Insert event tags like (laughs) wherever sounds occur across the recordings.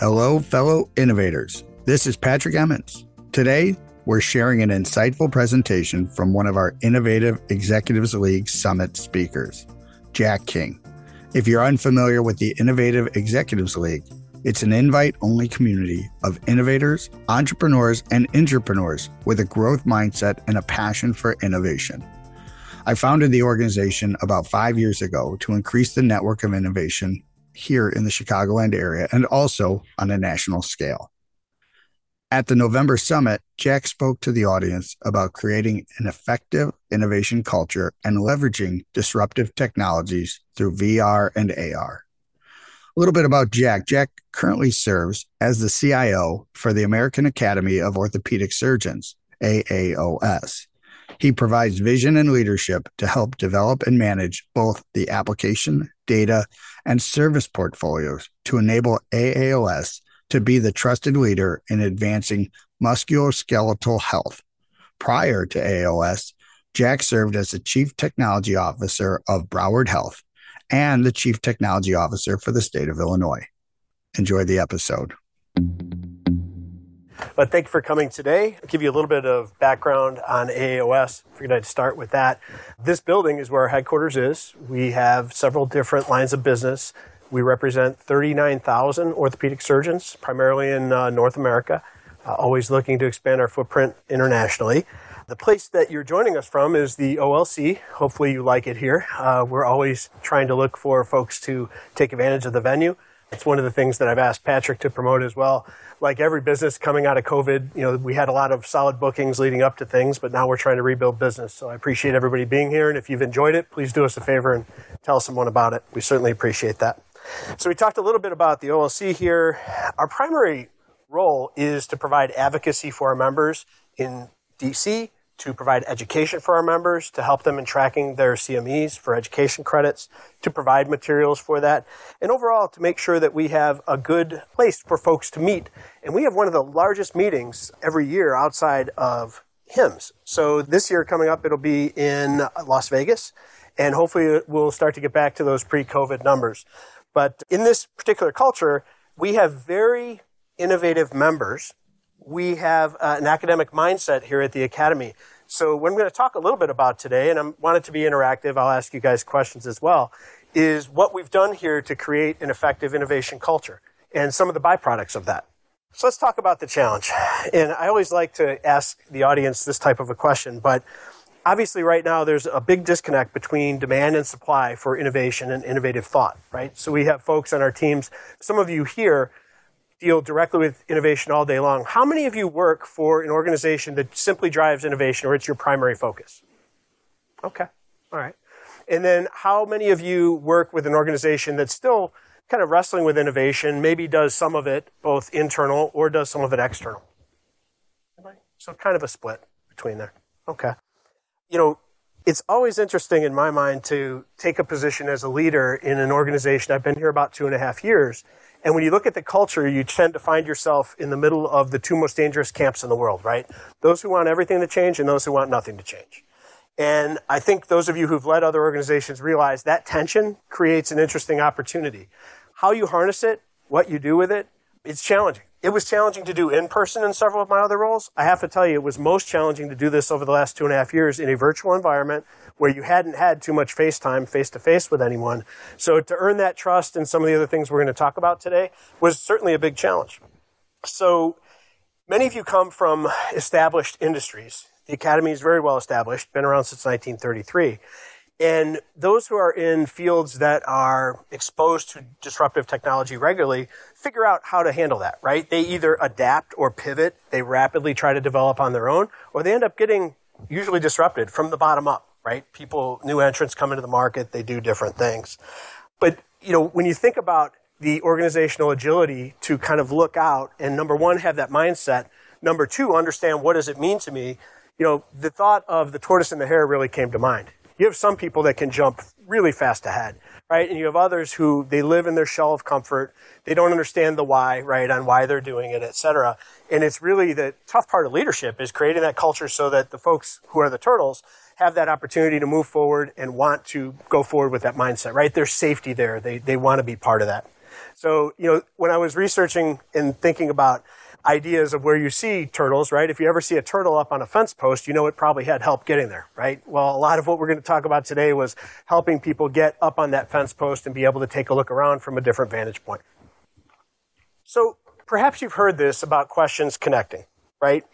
Hello, fellow innovators. This is Patrick Emmons. Today, we're sharing an insightful presentation from one of our Innovative Executives League Summit speakers, Jack King. If you're unfamiliar with the Innovative Executives League, it's an invite only community of innovators, entrepreneurs, and intrapreneurs with a growth mindset and a passion for innovation. I founded the organization about five years ago to increase the network of innovation here in the Chicagoland area and also on a national scale. At the November summit, Jack spoke to the audience about creating an effective innovation culture and leveraging disruptive technologies through VR and AR. A little bit about Jack. Jack currently serves as the CIO for the American Academy of Orthopaedic Surgeons, AAOS. He provides vision and leadership to help develop and manage both the application, data, and service portfolios to enable AAOS to be the trusted leader in advancing musculoskeletal health. Prior to AAOS, Jack served as the Chief Technology Officer of Broward Health and the Chief Technology Officer for the state of Illinois. Enjoy the episode. But thank you for coming today. I'll give you a little bit of background on AAOS. Figured I'd start with that. This building is where our headquarters is. We have several different lines of business. We represent 39,000 orthopedic surgeons, primarily in uh, North America, uh, always looking to expand our footprint internationally. The place that you're joining us from is the OLC. Hopefully, you like it here. Uh, we're always trying to look for folks to take advantage of the venue. It's one of the things that I've asked Patrick to promote as well. Like every business coming out of COVID, you know, we had a lot of solid bookings leading up to things, but now we're trying to rebuild business. So I appreciate everybody being here. And if you've enjoyed it, please do us a favor and tell someone about it. We certainly appreciate that. So we talked a little bit about the OLC here. Our primary role is to provide advocacy for our members in DC to provide education for our members, to help them in tracking their CMEs for education credits, to provide materials for that, and overall to make sure that we have a good place for folks to meet. And we have one of the largest meetings every year outside of HIMSS. So this year coming up, it'll be in Las Vegas, and hopefully we'll start to get back to those pre-COVID numbers. But in this particular culture, we have very innovative members we have uh, an academic mindset here at the Academy. So what I'm going to talk a little bit about today, and I want it to be interactive, I'll ask you guys questions as well, is what we've done here to create an effective innovation culture and some of the byproducts of that. So let's talk about the challenge. And I always like to ask the audience this type of a question, but obviously right now there's a big disconnect between demand and supply for innovation and innovative thought, right? So we have folks on our teams, some of you here deal directly with innovation all day long. How many of you work for an organization that simply drives innovation or it's your primary focus? Okay. All right. And then how many of you work with an organization that's still kind of wrestling with innovation, maybe does some of it both internal or does some of it external? So kind of a split between there. Okay. You know, it's always interesting in my mind to take a position as a leader in an organization. I've been here about two and a half years and when you look at the culture, you tend to find yourself in the middle of the two most dangerous camps in the world, right? Those who want everything to change and those who want nothing to change. And I think those of you who've led other organizations realize that tension creates an interesting opportunity. How you harness it, what you do with it, it's challenging. It was challenging to do in person in several of my other roles. I have to tell you, it was most challenging to do this over the last two and a half years in a virtual environment where you hadn't had too much face time face to face with anyone. So to earn that trust and some of the other things we're going to talk about today was certainly a big challenge. So many of you come from established industries. The Academy is very well established, been around since 1933. And those who are in fields that are exposed to disruptive technology regularly figure out how to handle that, right? They either adapt or pivot. They rapidly try to develop on their own, or they end up getting usually disrupted from the bottom up right? People, new entrants come into the market, they do different things. But, you know, when you think about the organizational agility to kind of look out and number one, have that mindset. Number two, understand what does it mean to me? You know, the thought of the tortoise and the hare really came to mind. You have some people that can jump really fast ahead, right? And you have others who they live in their shell of comfort. They don't understand the why, right, on why they're doing it, et cetera. And it's really the tough part of leadership is creating that culture so that the folks who are the turtles have that opportunity to move forward and want to go forward with that mindset, right? There's safety there. They, they want to be part of that. So, you know, when I was researching and thinking about ideas of where you see turtles, right? If you ever see a turtle up on a fence post, you know it probably had help getting there, right? Well, a lot of what we're going to talk about today was helping people get up on that fence post and be able to take a look around from a different vantage point. So perhaps you've heard this about questions connecting, right?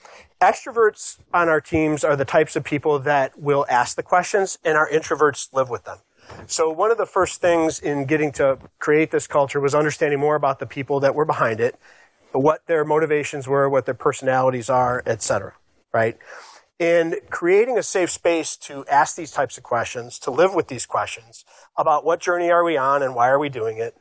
Extroverts on our teams are the types of people that will ask the questions and our introverts live with them. So one of the first things in getting to create this culture was understanding more about the people that were behind it, what their motivations were, what their personalities are, etc. Right? And creating a safe space to ask these types of questions, to live with these questions about what journey are we on and why are we doing it?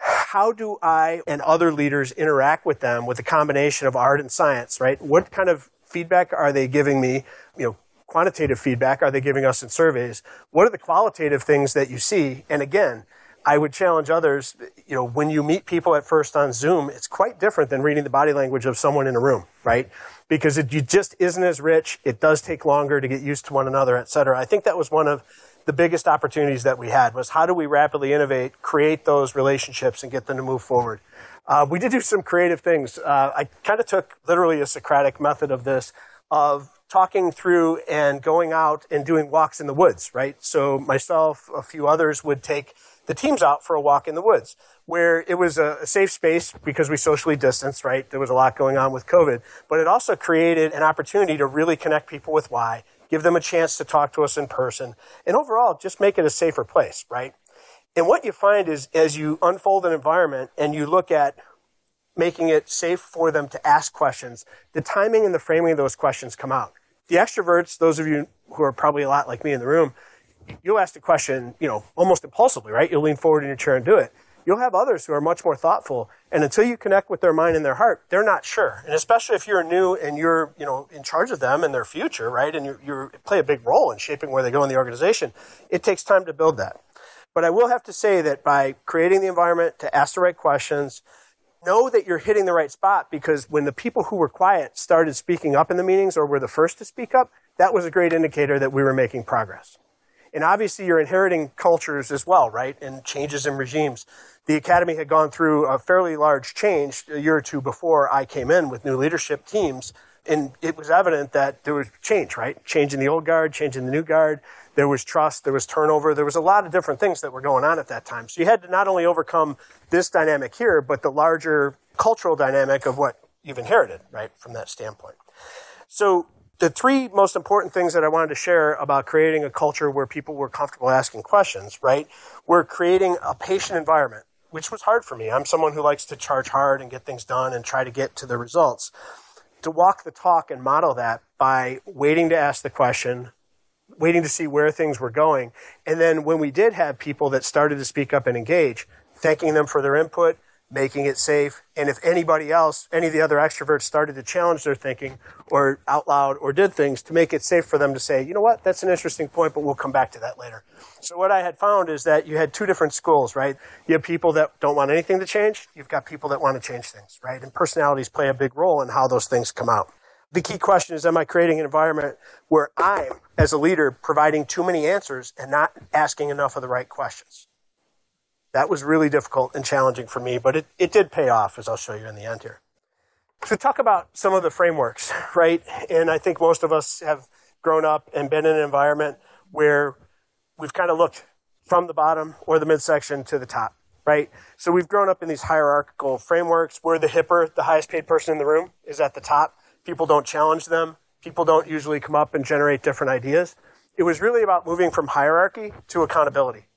How do I and other leaders interact with them with a combination of art and science, right? What kind of feedback are they giving me? You know, quantitative feedback are they giving us in surveys? What are the qualitative things that you see? And again, I would challenge others, you know, when you meet people at first on Zoom, it's quite different than reading the body language of someone in a room, right? Because it just isn't as rich. It does take longer to get used to one another, et cetera. I think that was one of the biggest opportunities that we had was how do we rapidly innovate, create those relationships and get them to move forward. Uh, we did do some creative things. Uh, I kind of took literally a Socratic method of this, of talking through and going out and doing walks in the woods, right? So myself, a few others would take the teams out for a walk in the woods where it was a, safe space because we socially distanced, right? There was a lot going on with COVID, but it also created an opportunity to really connect people with why, give them a chance to talk to us in person, and overall just make it a safer place, right? And what you find is as you unfold an environment and you look at making it safe for them to ask questions, the timing and the framing of those questions come out. The extroverts, those of you who are probably a lot like me in the room, you'll ask a question, you know, almost impulsively, right? You'll lean forward in your chair and do it. You'll have others who are much more thoughtful, and until you connect with their mind and their heart, they're not sure. And especially if you're new and you're, you know, in charge of them and their future, right? And you you play a big role in shaping where they go in the organization. It takes time to build that. But I will have to say that by creating the environment to ask the right questions, know that you're hitting the right spot because when the people who were quiet started speaking up in the meetings or were the first to speak up, that was a great indicator that we were making progress. And obviously, you're inheriting cultures as well, right? And changes in regimes. The academy had gone through a fairly large change a year or two before I came in with new leadership teams. And it was evident that there was change, right? Change in the old guard, change in the new guard. There was trust, there was turnover, there was a lot of different things that were going on at that time. So you had to not only overcome this dynamic here, but the larger cultural dynamic of what you've inherited, right, from that standpoint. So the three most important things that I wanted to share about creating a culture where people were comfortable asking questions, right? We're creating a patient environment, which was hard for me. I'm someone who likes to charge hard and get things done and try to get to the results. To walk the talk and model that by waiting to ask the question, waiting to see where things were going. And then when we did have people that started to speak up and engage, thanking them for their input, making it safe. And if anybody else, any of the other extroverts started to challenge their thinking or out loud or did things to make it safe for them to say, you know what, that's an interesting point, but we'll come back to that later. So what I had found is that you had two different schools, right? You have people that don't want anything to change. You've got people that want to change things, right? And personalities play a big role in how those things come out. The key question is, am I creating an environment where I'm, as a leader, providing too many answers and not asking enough of the right questions? That was really difficult and challenging for me, but it, it did pay off, as I'll show you in the end here. So talk about some of the frameworks, (laughs) right? And I think most of us have grown up and been in an environment where we've kind of looked from the bottom or the midsection to the top, right? So we've grown up in these hierarchical frameworks where the HiPPO, the highest paid person in the room, is at the top. People don't challenge them. People don't usually come up and generate different ideas. It was really about moving from hierarchy to accountability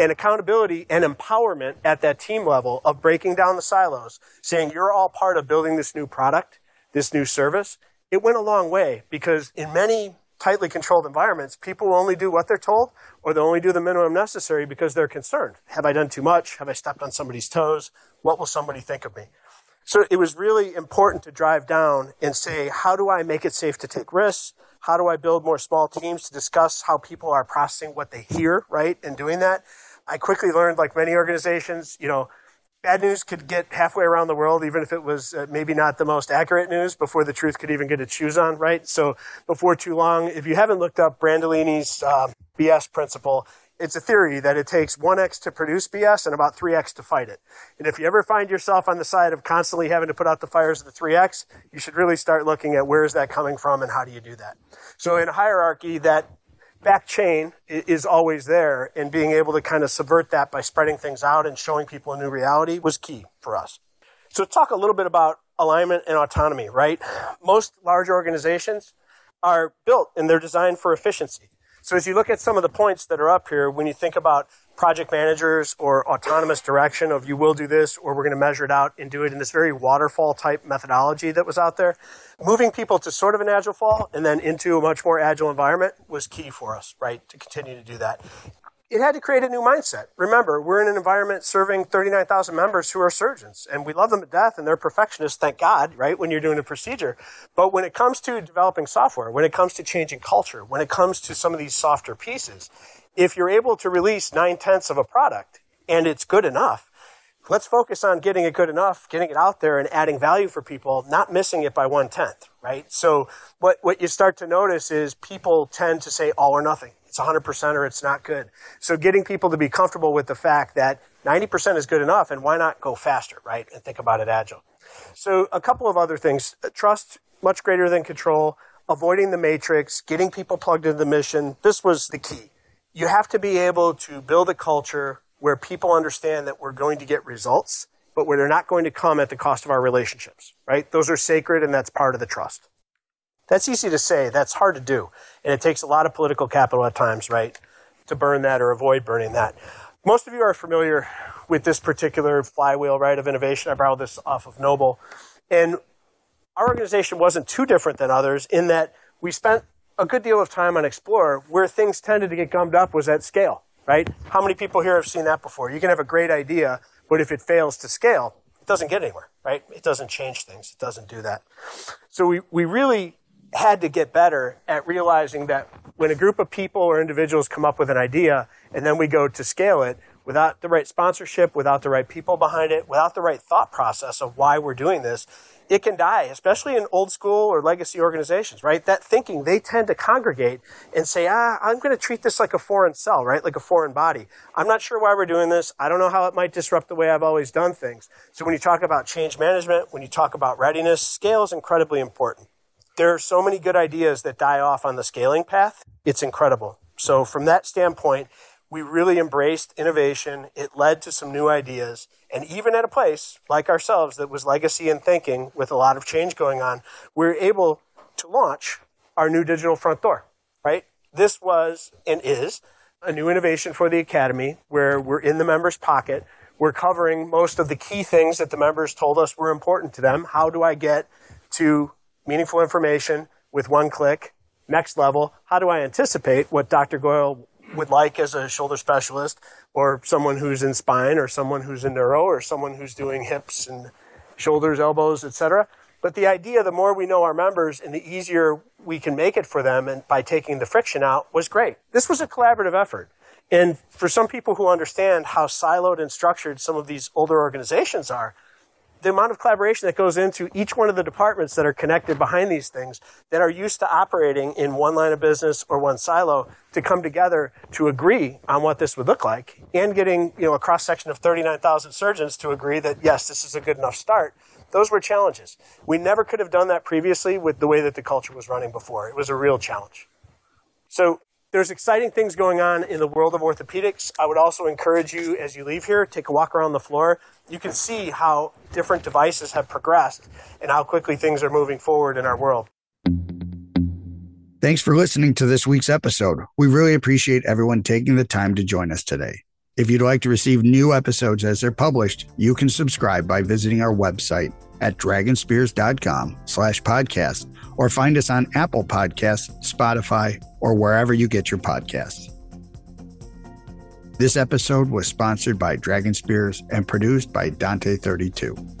and accountability and empowerment at that team level of breaking down the silos, saying you're all part of building this new product, this new service, it went a long way because in many tightly controlled environments, people only do what they're told or they'll only do the minimum necessary because they're concerned. Have I done too much? Have I stepped on somebody's toes? What will somebody think of me? So it was really important to drive down and say, how do I make it safe to take risks? How do I build more small teams to discuss how people are processing what they hear, right? And doing that. I quickly learned, like many organizations, you know, bad news could get halfway around the world, even if it was uh, maybe not the most accurate news, before the truth could even get its shoes on, right? So before too long, if you haven't looked up Brandolini's uh, BS principle, it's a theory that it takes 1x to produce BS and about 3x to fight it. And if you ever find yourself on the side of constantly having to put out the fires of the 3x, you should really start looking at where is that coming from and how do you do that. So in hierarchy, that back chain is always there and being able to kind of subvert that by spreading things out and showing people a new reality was key for us. So talk a little bit about alignment and autonomy, right? Most large organizations are built and they're designed for efficiency. So as you look at some of the points that are up here, when you think about project managers or autonomous direction of you will do this or we're going to measure it out and do it in this very waterfall type methodology that was out there, moving people to sort of an agile fall and then into a much more agile environment was key for us, right, to continue to do that it had to create a new mindset. Remember, we're in an environment serving 39,000 members who are surgeons, and we love them to death, and they're perfectionists, thank God, right, when you're doing a procedure. But when it comes to developing software, when it comes to changing culture, when it comes to some of these softer pieces, if you're able to release nine tenths of a product and it's good enough, let's focus on getting it good enough, getting it out there and adding value for people, not missing it by one tenth, right? So what, what you start to notice is people tend to say all or nothing it's 100% or it's not good. So getting people to be comfortable with the fact that 90% is good enough and why not go faster, right? And think about it agile. So a couple of other things. Trust, much greater than control, avoiding the matrix, getting people plugged into the mission. This was the key. You have to be able to build a culture where people understand that we're going to get results, but where they're not going to come at the cost of our relationships, right? Those are sacred and that's part of the trust. That's easy to say. That's hard to do. And it takes a lot of political capital at times, right, to burn that or avoid burning that. Most of you are familiar with this particular flywheel, right, of innovation. I borrowed this off of Noble. And our organization wasn't too different than others in that we spent a good deal of time on Explore where things tended to get gummed up was at scale, right? How many people here have seen that before? You can have a great idea, but if it fails to scale, it doesn't get anywhere, right? It doesn't change things. It doesn't do that. So we, we really had to get better at realizing that when a group of people or individuals come up with an idea and then we go to scale it without the right sponsorship, without the right people behind it, without the right thought process of why we're doing this, it can die, especially in old school or legacy organizations, right? That thinking, they tend to congregate and say, ah, I'm going to treat this like a foreign cell, right? Like a foreign body. I'm not sure why we're doing this. I don't know how it might disrupt the way I've always done things. So when you talk about change management, when you talk about readiness, scale is incredibly important there are so many good ideas that die off on the scaling path. It's incredible. So from that standpoint, we really embraced innovation. It led to some new ideas. And even at a place like ourselves that was legacy and thinking with a lot of change going on, we were able to launch our new digital front door, right? This was and is a new innovation for the Academy where we're in the members' pocket. We're covering most of the key things that the members told us were important to them. How do I get to meaningful information with one click. Next level, how do I anticipate what Dr. Goyle would like as a shoulder specialist or someone who's in spine or someone who's in neuro or someone who's doing hips and shoulders, elbows, etc. But the idea, the more we know our members and the easier we can make it for them and by taking the friction out was great. This was a collaborative effort. And for some people who understand how siloed and structured some of these older organizations are, the amount of collaboration that goes into each one of the departments that are connected behind these things that are used to operating in one line of business or one silo to come together to agree on what this would look like and getting you know a cross section of 39,000 surgeons to agree that yes this is a good enough start. Those were challenges. We never could have done that previously with the way that the culture was running before. It was a real challenge. So there's exciting things going on in the world of orthopedics. I would also encourage you as you leave here, take a walk around the floor. You can see how different devices have progressed and how quickly things are moving forward in our world. Thanks for listening to this week's episode. We really appreciate everyone taking the time to join us today. If you'd like to receive new episodes as they're published, you can subscribe by visiting our website at dragonspears.com slash podcast or find us on Apple Podcasts, Spotify, or wherever you get your podcasts. This episode was sponsored by DragonSpears and produced by Dante32.